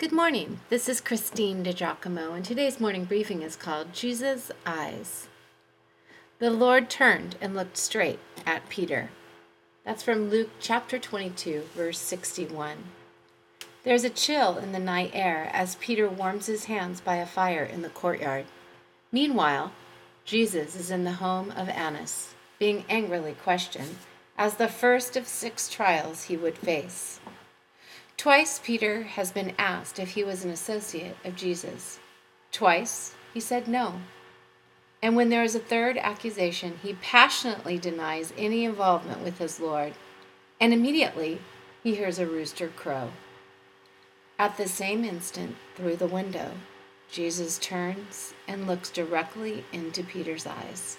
Good morning. This is Christine DiGiacomo, and today's morning briefing is called Jesus' Eyes. The Lord turned and looked straight at Peter. That's from Luke chapter 22, verse 61. There's a chill in the night air as Peter warms his hands by a fire in the courtyard. Meanwhile, Jesus is in the home of Annas, being angrily questioned as the first of six trials he would face. Twice Peter has been asked if he was an associate of Jesus. Twice he said no. And when there is a third accusation, he passionately denies any involvement with his Lord, and immediately he hears a rooster crow. At the same instant, through the window, Jesus turns and looks directly into Peter's eyes.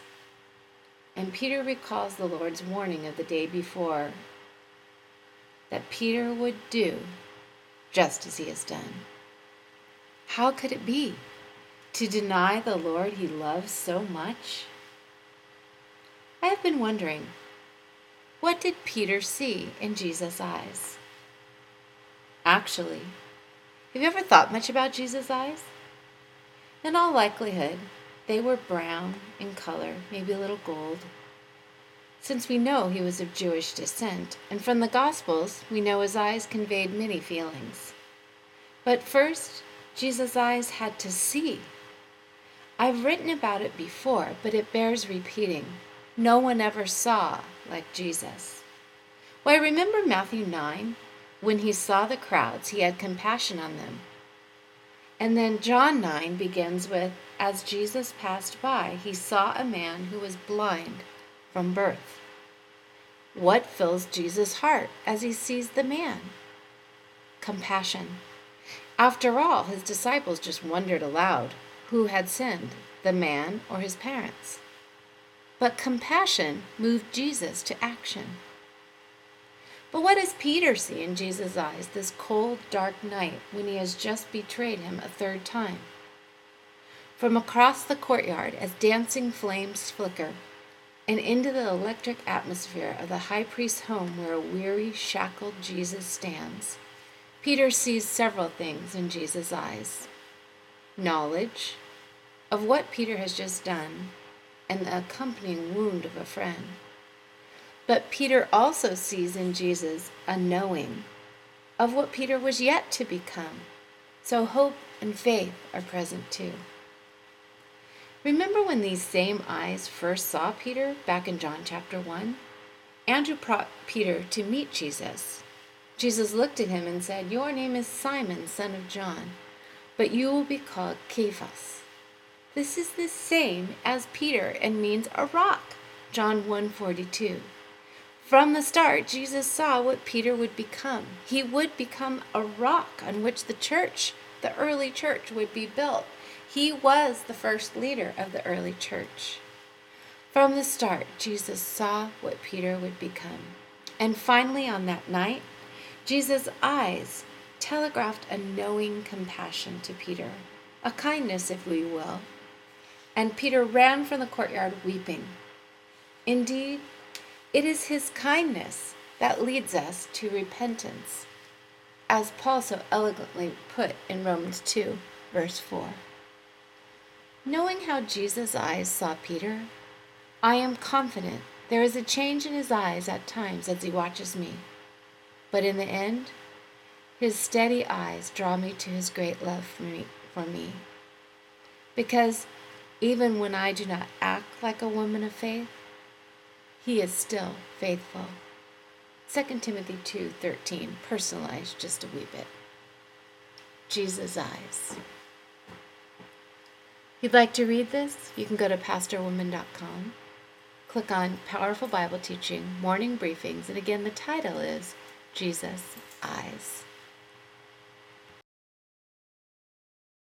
And Peter recalls the Lord's warning of the day before that Peter would do just as he has done. How could it be to deny the Lord he loves so much? I have been wondering, what did Peter see in Jesus' eyes? Actually, have you ever thought much about Jesus' eyes? In all likelihood, they were brown in color, maybe a little gold, since we know he was of Jewish descent, and from the Gospels we know his eyes conveyed many feelings. But first, Jesus' eyes had to see. I've written about it before, but it bears repeating. No one ever saw like Jesus. Why, remember Matthew 9? When he saw the crowds, he had compassion on them. And then John 9 begins with As Jesus passed by, he saw a man who was blind from birth. What fills Jesus' heart as he sees the man? Compassion. After all, his disciples just wondered aloud who had sinned, the man or his parents. But compassion moved Jesus to action. But what does Peter see in Jesus' eyes this cold, dark night when he has just betrayed him a third time? From across the courtyard, as dancing flames flicker, and into the electric atmosphere of the high priest's home where a weary, shackled Jesus stands, Peter sees several things in Jesus' eyes knowledge of what Peter has just done and the accompanying wound of a friend. But Peter also sees in Jesus a knowing of what Peter was yet to become. So hope and faith are present too. Remember when these same eyes first saw Peter back in John chapter 1? Andrew brought Peter to meet Jesus. Jesus looked at him and said, Your name is Simon, son of John, but you will be called Cephas. This is the same as Peter and means a rock. John 1:42. From the start, Jesus saw what Peter would become. He would become a rock on which the church, the early church, would be built. He was the first leader of the early church. From the start, Jesus saw what Peter would become. And finally, on that night, Jesus' eyes telegraphed a knowing compassion to Peter, a kindness, if we will. And Peter ran from the courtyard weeping. Indeed, it is his kindness that leads us to repentance, as Paul so elegantly put in Romans 2, verse 4. Knowing how Jesus' eyes saw Peter, I am confident there is a change in his eyes at times as he watches me. But in the end, his steady eyes draw me to his great love for me, for me. Because even when I do not act like a woman of faith, he is still faithful. 2 Timothy 2:13 personalized just a wee bit. Jesus' eyes. If you'd like to read this, you can go to pastorwoman.com, click on Powerful Bible Teaching, Morning Briefings, and again, the title is Jesus' Eyes.